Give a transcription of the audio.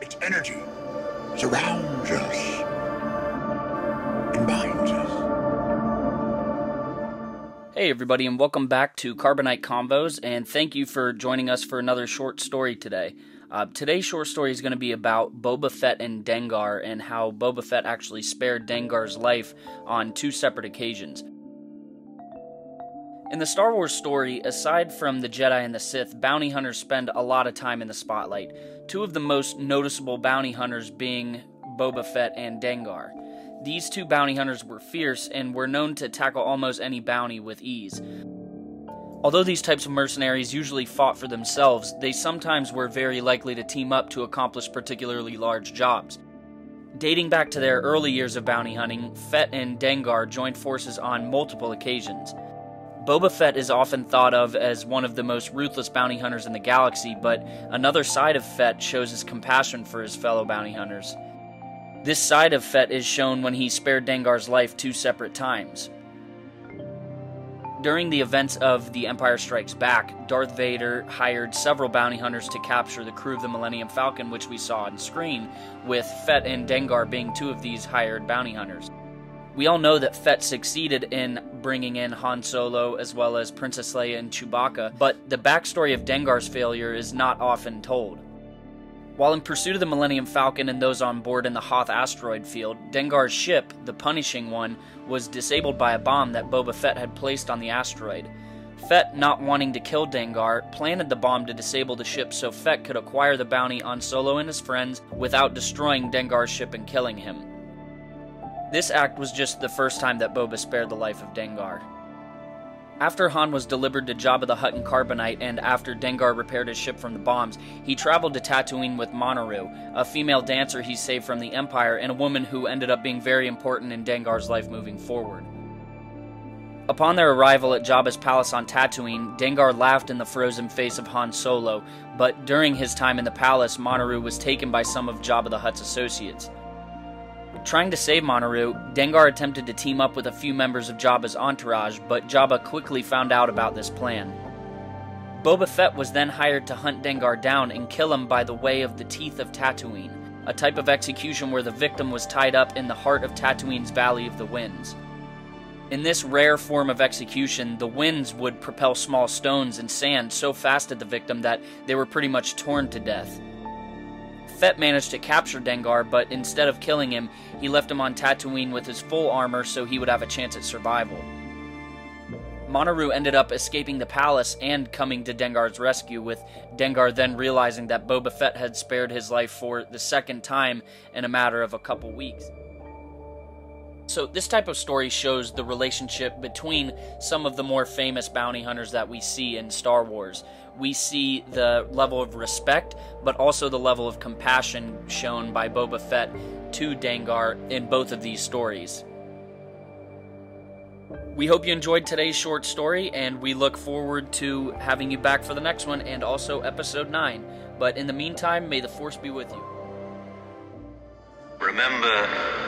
Its energy surrounds us and binds us. Hey, everybody, and welcome back to Carbonite Combos, and thank you for joining us for another short story today. Uh, today's short story is going to be about Boba Fett and Dengar and how Boba Fett actually spared Dengar's life on two separate occasions. In the Star Wars story, aside from the Jedi and the Sith, bounty hunters spend a lot of time in the spotlight. Two of the most noticeable bounty hunters being Boba Fett and Dengar. These two bounty hunters were fierce and were known to tackle almost any bounty with ease. Although these types of mercenaries usually fought for themselves, they sometimes were very likely to team up to accomplish particularly large jobs. Dating back to their early years of bounty hunting, Fett and Dengar joined forces on multiple occasions. Boba Fett is often thought of as one of the most ruthless bounty hunters in the galaxy, but another side of Fett shows his compassion for his fellow bounty hunters. This side of Fett is shown when he spared Dengar's life two separate times. During the events of The Empire Strikes Back, Darth Vader hired several bounty hunters to capture the crew of the Millennium Falcon, which we saw on screen, with Fett and Dengar being two of these hired bounty hunters. We all know that Fett succeeded in bringing in Han Solo as well as Princess Leia and Chewbacca, but the backstory of Dengar's failure is not often told. While in pursuit of the Millennium Falcon and those on board in the Hoth asteroid field, Dengar's ship, the Punishing One, was disabled by a bomb that Boba Fett had placed on the asteroid. Fett, not wanting to kill Dengar, planted the bomb to disable the ship so Fett could acquire the bounty on Solo and his friends without destroying Dengar's ship and killing him. This act was just the first time that Boba spared the life of Dengar. After Han was delivered to Jabba the Hutt in Carbonite, and after Dengar repaired his ship from the bombs, he traveled to Tatooine with Manaroo, a female dancer he saved from the Empire, and a woman who ended up being very important in Dengar's life moving forward. Upon their arrival at Jabba's palace on Tatooine, Dengar laughed in the frozen face of Han Solo, but during his time in the palace, Manaroo was taken by some of Jabba the Hutt's associates. Trying to save Manaroo, Dengar attempted to team up with a few members of Jabba's entourage, but Jabba quickly found out about this plan. Boba Fett was then hired to hunt Dengar down and kill him by the way of the Teeth of Tatooine, a type of execution where the victim was tied up in the heart of Tatooine's Valley of the Winds. In this rare form of execution, the winds would propel small stones and sand so fast at the victim that they were pretty much torn to death. Fett managed to capture Dengar, but instead of killing him, he left him on Tatooine with his full armor so he would have a chance at survival. Manaroo ended up escaping the palace and coming to Dengar's rescue, with Dengar then realizing that Boba Fett had spared his life for the second time in a matter of a couple weeks. So, this type of story shows the relationship between some of the more famous bounty hunters that we see in Star Wars. We see the level of respect, but also the level of compassion shown by Boba Fett to Dengar in both of these stories. We hope you enjoyed today's short story, and we look forward to having you back for the next one and also episode 9. But in the meantime, may the Force be with you. Remember,